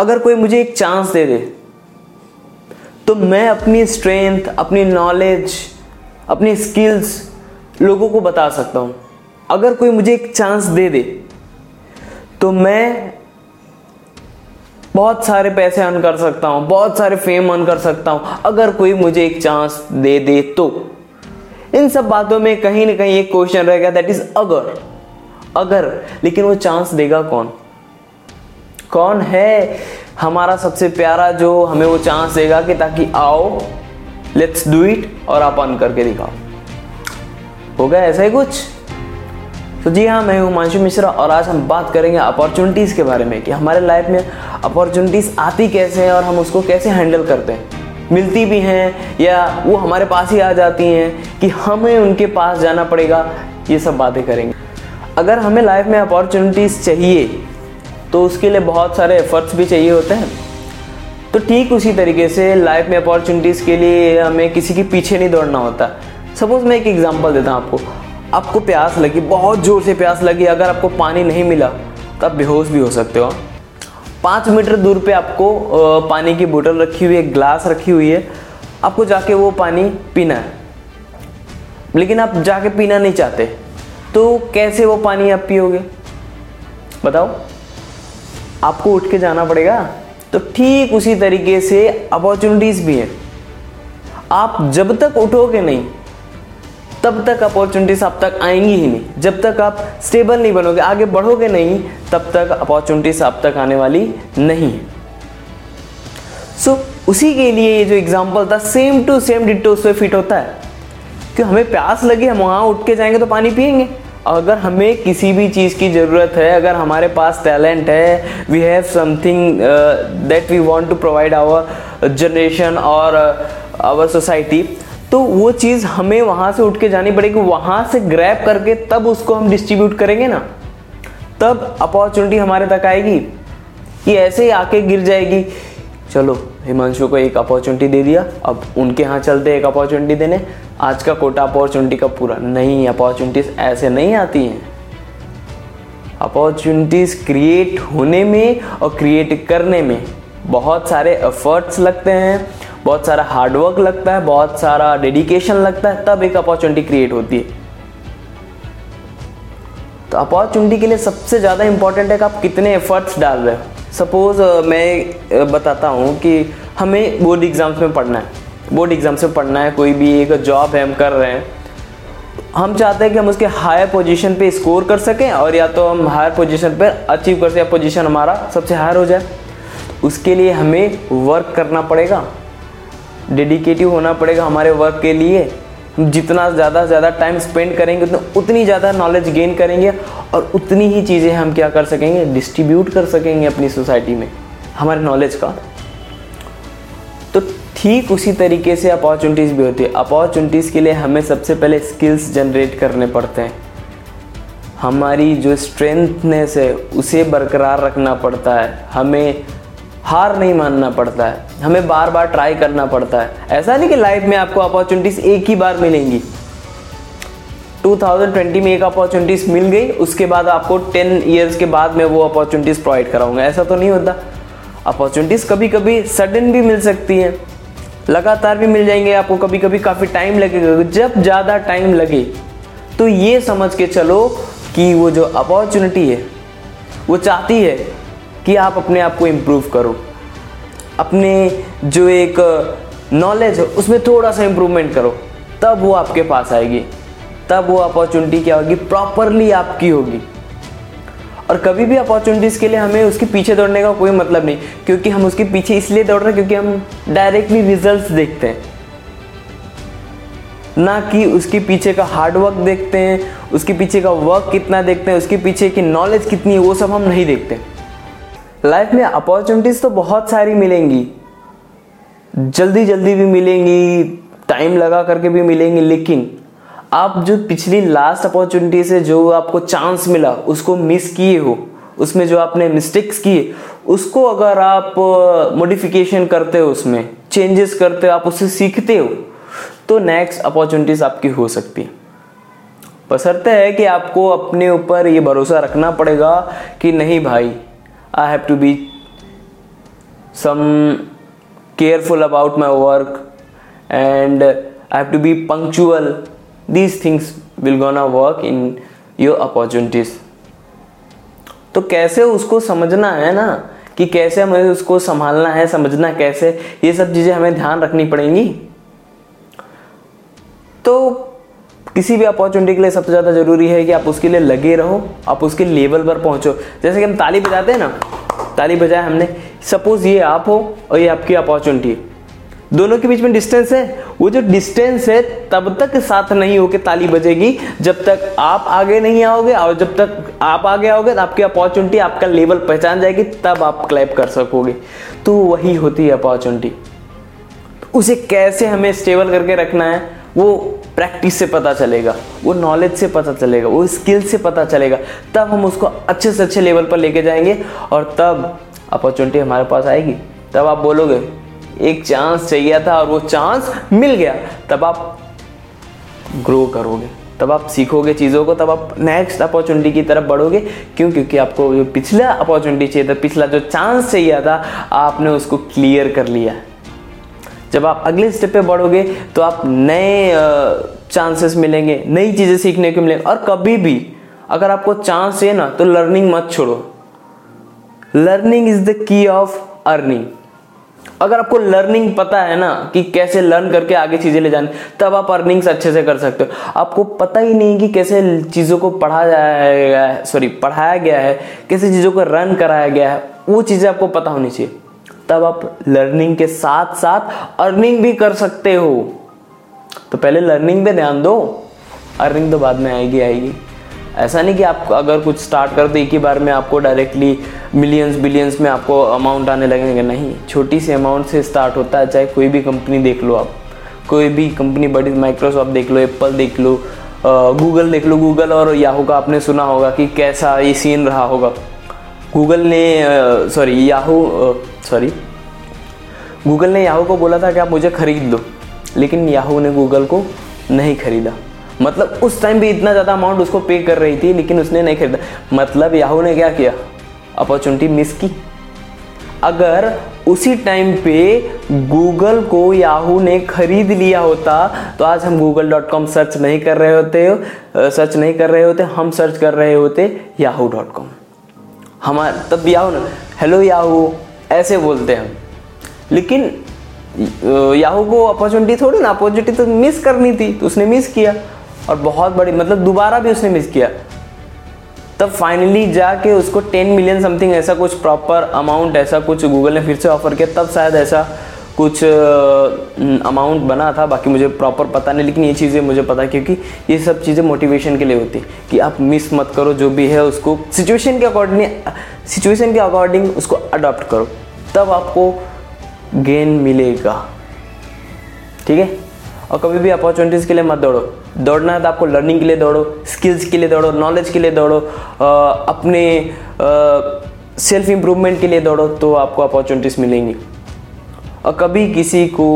अगर कोई मुझे एक चांस दे दे तो मैं अपनी स्ट्रेंथ अपनी नॉलेज अपनी स्किल्स लोगों को बता सकता हूँ। अगर कोई मुझे एक चांस दे दे तो मैं बहुत सारे पैसे अर्न कर सकता हूँ, बहुत सारे फेम अर्न कर सकता हूँ। अगर कोई मुझे एक चांस दे दे तो। इन सब बातों में कहीं ना कहीं एक क्वेश्चन रहेगा दैट इज़ अगर। अगर, लेकिन वो चांस देगा कौन? कौन है हमारा सबसे प्यारा जो हमें वो चांस देगा कि ताकि आओ लेट्स डू इट और आप अर्न करके दिखाओ। होगा ऐसा ही कुछ? तो जी हाँ मैं हूँ मांशु मिश्रा और आज हम बात करेंगे अपॉर्चुनिटीज़ के बारे में कि हमारे लाइफ में अपॉर्चुनिटीज़ आती कैसे हैं और हम उसको कैसे हैंडल करते हैं। मिलती भी हैं या वो हमारे पास ही आ जाती हैं कि हमें उनके पास जाना पड़ेगा, ये सब बातें करेंगे। अगर हमें लाइफ में अपॉर्चुनिटीज़ चाहिए तो उसके लिए बहुत सारे एफर्ट्स भी चाहिए होते हैं। तो ठीक उसी तरीके से लाइफ में अपॉर्चुनिटीज़ के लिए हमें किसी के पीछे नहीं दौड़ना होता। सपोज़ मैं एक एग्जांपल देता हूँ आपको। आपको प्यास लगी, बहुत ज़ोर से प्यास लगी, अगर आपको पानी नहीं मिला तो आप बेहोश भी हो सकते हो। पाँच मीटर दूर पे आपको पानी की बोतल रखी हुई है ग्लास रखी हुई है। आपको जाके वो पानी पीना है। लेकिन आप जाके पीना नहीं चाहते तो कैसे वो पानी आप पियोगे? बताओ। आपको उठ के जाना पड़ेगा। तो ठीक उसी तरीके से अपॉर्चुनिटीज़ भी हैं। आप जब तक उठोगे नहीं तब तक अपॉर्चुनिटीज़ आप तक आएँगी ही नहीं। जब तक आप स्टेबल नहीं बनोगे आगे बढ़ोगे नहीं तब तक अपॉर्चुनिटीज़ आप तक आने वाली नहीं है। सो so, उसी के लिए ये जो एग्ज़ाम्पल था सेम टू सेम डिटो उस पर फिट होता है। कि हमें प्यास लगी हम वहाँ उठ के जाएँगे तो पानी पियेंगे। अगर हमें किसी भी चीज़ की ज़रूरत है, अगर हमारे पास टैलेंट है we have something that we want to provide our generation और आवर सोसाइटी तो वो चीज़ हमें वहाँ से उठ के जानी पड़ेगी। वहाँ से ग्रैप करके तब उसको हम डिस्ट्रीब्यूट करेंगे ना। तब अपॉर्चुनिटी हमारे तक आएगी। ये ऐसे ही आके गिर जाएगी चलो, हिमांशु को एक अपॉर्चुनिटी दे दिया। अब उनके यहाँ चलते एक अपॉर्चुनिटी देने। आज का कोटा अपॉर्चुनिटी का पूरा। नहीं अपॉर्चुनिटीज़ ऐसे नहीं आती हैं। अपॉर्चुनिटीज़ क्रिएट होने में और क्रिएट करने में बहुत सारे एफर्ट्स लगते हैं, बहुत सारा हार्डवर्क लगता है, बहुत सारा डेडिकेशन लगता है, तब एक अपॉर्चुनिटी क्रिएट होती है। तो अपॉर्चुनिटी के लिए सबसे ज़्यादा इंपॉर्टेंट है कि आप कितने एफर्ट्स डाल रहे हो। सपोज़ मैं बताता हूँ कि हमें बोर्ड एग्ज़ाम्स में पढ़ना है। बोर्ड एग्ज़ाम्स में पढ़ना है, कोई भी एक जॉब है हम कर रहे हैं। हम चाहते हैं कि हम उसके हायर पोजीशन पे स्कोर कर सकें और या तो हम हायर पोजीशन पर अचीव कर सकें। पोजीशन हमारा सबसे हायर हो जाए। उसके लिए हमें वर्क करना पड़ेगा। डेडिकेटिव होना पड़ेगा हमारे वर्क के लिए। जितना ज़्यादा से ज़्यादा टाइम स्पेंड करेंगे, उतना उतनी ज़्यादा नॉलेज गेन करेंगे और उतनी ही चीज़ें हम क्या कर सकेंगे? डिस्ट्रीब्यूट कर सकेंगे अपनी सोसाइटी में, हमारे नॉलेज का। तो ठीक उसी तरीके से अपॉर्चुनिटीज़ भी होती है। अपॉर्चुनिटीज़ के लिए हमें सबसे पहले स्किल्स जनरेट करने पड़ते हैं। हमारी जो स्ट्रेंथनेस है, उसे बरकरार रखना पड़ता है। हमें हार नहीं मानना पड़ता है। हमें बार बार ट्राई करना पड़ता है। ऐसा नहीं कि लाइफ में आपको अपॉर्चुनिटीज़ एक ही बार मिलेंगी। 2020 में एक अपॉर्चुनिटीज़ मिल गई, उसके बाद आपको 10 इयर्स के बाद में वो अपॉर्चुनिटीज़ प्रोवाइड कराऊँगा। ऐसा तो नहीं होता। अपॉर्चुनिटीज़ कभी कभी सडन भी मिल सकती है। लगातार भी मिल जाएँगे, आपको कभी कभी काफ़ी टाइम लगेगा। जब ज़्यादा टाइम लगे तो ये समझ के चलो कि वो जो अपॉर्चुनिटी है, वो चाहती है कि आप अपने आप को इम्प्रूव करो। अपने जो एक नॉलेज है, उसमें थोड़ा सा इम्प्रूवमेंट करो। तब वो आपके पास आएगी। तब वो अपॉर्चुनिटी क्या होगी? प्रॉपरली आपकी होगी। और कभी भी अपॉर्चुनिटीज़ के लिए हमें उसके पीछे दौड़ने का कोई मतलब नहीं, क्योंकि हम उसके पीछे इसलिए दौड़ रहे हैं क्योंकि हम डायरेक्टली रिजल्ट्स देखते हैं। ना कि उसके पीछे का हार्डवर्क देखते हैं, उसके पीछे का वर्क कितना देखते हैं, उसके पीछे की नॉलेज कितनी है, वो सब हम नहीं देखते। लाइफ में अपॉर्चुनिटीज़ तो बहुत सारी मिलेंगी। जल्दी जल्दी भी मिलेंगी, टाइम लगा करके भी मिलेंगी, लेकिन आप जो पिछली लास्ट अपॉर्चुनिटी से जो आपको चांस मिला, उसको मिस किए हो, उसमें जो आपने मिस्टेक्स किए, उसको अगर आप मॉडिफिकेशन करते हो उसमें चेंजेस करते हो, आप उससे सीखते हो तो नेक्स्ट अपॉर्चुनिटीज़ आपकी हो सकती है। बसरते है कि आपको अपने ऊपर ये भरोसा रखना पड़ेगा कि नहीं भाई I have to be some careful about my work and I have to be punctual these things will gonna work in your opportunities तो कैसे उसको समझना है ना? कि कैसे हमें उसको संभालना है, समझना कैसे ये सब चीज़ें हमें ध्यान रखनी पड़ेंगी? तो किसी भी अपॉर्चुनिटी के लिए सबसे ज़्यादा ज़रूरी है कि आप उसके लिए लगे रहो, आप उसके लेवल पर पहुंचो। जैसे कि हम ताली बजाते हैं ना, ताली बजाया हमने सपोज़ ये आप हो और ये आपकी अपॉर्चुनिटी। दोनों के बीच में डिस्टेंस है। वो जो डिस्टेंस है, तब तक साथ नहीं होके ताली बजेगी। जब तक आप आगे नहीं आओगे और जब तक आप आगे आओगे तो आपकी अपॉर्चुनिटी, आपका लेवल पहचान जाएगी, तब आप क्लैप कर सकोगे। तो वही होती है अपॉर्चुनिटी। उसे कैसे हमें स्टेबल करके रखना है? वो प्रैक्टिस से पता चलेगा, वो नॉलेज से पता चलेगा, वो स्किल से पता चलेगा, तब हम उसको अच्छे से अच्छे लेवल पर लेके जाएँगे और तब अपॉर्चुनिटी हमारे पास आएगी। तब आप बोलोगे, एक चांस चाहिए था और वो चांस मिल गया। तब आप ग्रो करोगे, तब आप सीखोगे चीज़ों को, तब आप नेक्स्ट अपॉर्चुनिटी की तरफ़ बढ़ोगे। क्यों? क्योंकि आपको जो पिछला अपॉर्चुनिटी चाहिए था, पिछला जो चांस चाहिए था, आपने उसको क्लियर कर लिया। जब आप अगले स्टेप पे बढ़ोगे तो आप नए चांसेस मिलेंगे, नई चीज़ें सीखने को मिलेंगे। और कभी भी अगर आपको चांस है ना तो लर्निंग मत छोड़ो। Learning is the key of earning अगर आपको लर्निंग पता है ना, कि कैसे लर्न करके आगे चीज़ें ले जाने, तब आप अर्निंग्स अच्छे से कर सकते हो। आपको पता ही नहीं कि कैसे चीज़ों को पढ़ा जाया है सॉरी पढ़ाया गया है, कैसे चीज़ों को रन कराया गया है, वो चीज़ें आपको पता होनी चाहिए। तब आप लर्निंग के साथ साथ अर्निंग भी कर सकते हो। तो पहले लर्निंग पे ध्यान दो अर्निंग तो बाद में आएगी आएगी। ऐसा नहीं कि आप अगर कुछ स्टार्ट कर दो एक ही बार में आपको डायरेक्टली मिलियंस बिलियंस में आपको अमाउंट आने लगेंगे। नहीं, छोटी सी अमाउंट से स्टार्ट होता है, चाहे कोई भी कंपनी देख लो आप। कोई भी कंपनी बड़ी माइक्रोसॉफ्ट देख लो एप्पल देख लो गूगल देख लो। गूगल और याहू का आपने सुना होगा कि कैसा ये सीन रहा होगा। गूगल ने सॉरी याहू सॉरी गूगल ने याहू को बोला था कि आप मुझे खरीद लो, लेकिन याहू ने गूगल को नहीं खरीदा। मतलब उस टाइम भी इतना ज़्यादा अमाउंट उसको पे कर रही थी, लेकिन उसने नहीं खरीदा। मतलब याहू ने क्या किया? अपॉर्चुनिटी मिस की। अगर उसी टाइम पे गूगल को याहू ने खरीद लिया होता तो आज हम गूगल डॉट कॉम सर्च नहीं कर रहे होते सर्च नहीं कर रहे होते, हम सर्च कर रहे होते याहू डॉट कॉम। हमारा, तब याहू ना। हेलो याहू ऐसे बोलते हैं लेकिन याहू को अपॉर्चुनिटी थोड़ी ना अपॉर्चुनिटी तो मिस करनी थी तो उसने मिस किया। और बहुत बड़ी मतलब दोबारा भी उसने मिस किया। तब फाइनली जाके उसको टेन मिलियन समथिंग ऐसा कुछ प्रॉपर अमाउंट ऐसा कुछ गूगल ने फिर से ऑफ़र किया, तब शायद ऐसा कुछ अमाउंट बना था, बाकी मुझे प्रॉपर पता नहीं, लेकिन ये चीज़ें मुझे पता है, क्योंकि ये सब चीज़ें मोटिवेशन के लिए होती कि आप मिस मत करो, जो भी है उसको सिचुएशन के अकॉर्डिंग सिचुएशन के अकॉर्डिंग उसको अडॉप्ट करो, तब आपको गेन मिलेगा। ठीक है? और कभी भी अपॉर्चुनिटीज़ के लिए मत दौड़ो। दौड़ना है तो आपको लर्निंग के लिए दौड़ो स्किल्स के लिए दौड़ो नॉलेज के लिए दौड़ो अपने सेल्फ इम्प्रूवमेंट के लिए दौड़ो तो आपको अपॉर्चुनिटीज़ मिलेंगी। और कभी किसी को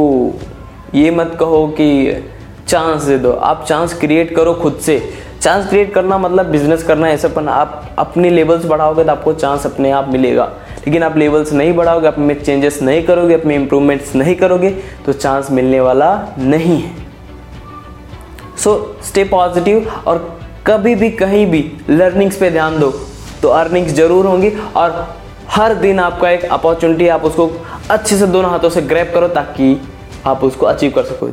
ये मत कहो कि चांस दे दो। आप चांस क्रिएट करो खुद से। चांस क्रिएट करना मतलब बिज़नेस करना ऐसा, पर आप अपने लेवल्स बढ़ाओगे तो आपको चांस अपने आप मिलेगा। लेकिन आप लेवल्स नहीं बढ़ाओगे, आप में चेंजेस नहीं करोगे, अपने इम्प्रूवमेंट्स नहीं करोगे तो चांस मिलने वाला नहीं है। सो स्टे पॉजिटिव और कभी भी कहीं भी लर्निंग्स पे ध्यान दो तो अर्निंग्स ज़रूर होंगी। और हर दिन आपका एक अपॉर्चुनिटी आप उसको अच्छे से दोनों हाथों से ग्रैप करो ताकि आप उसको अचीव कर सको।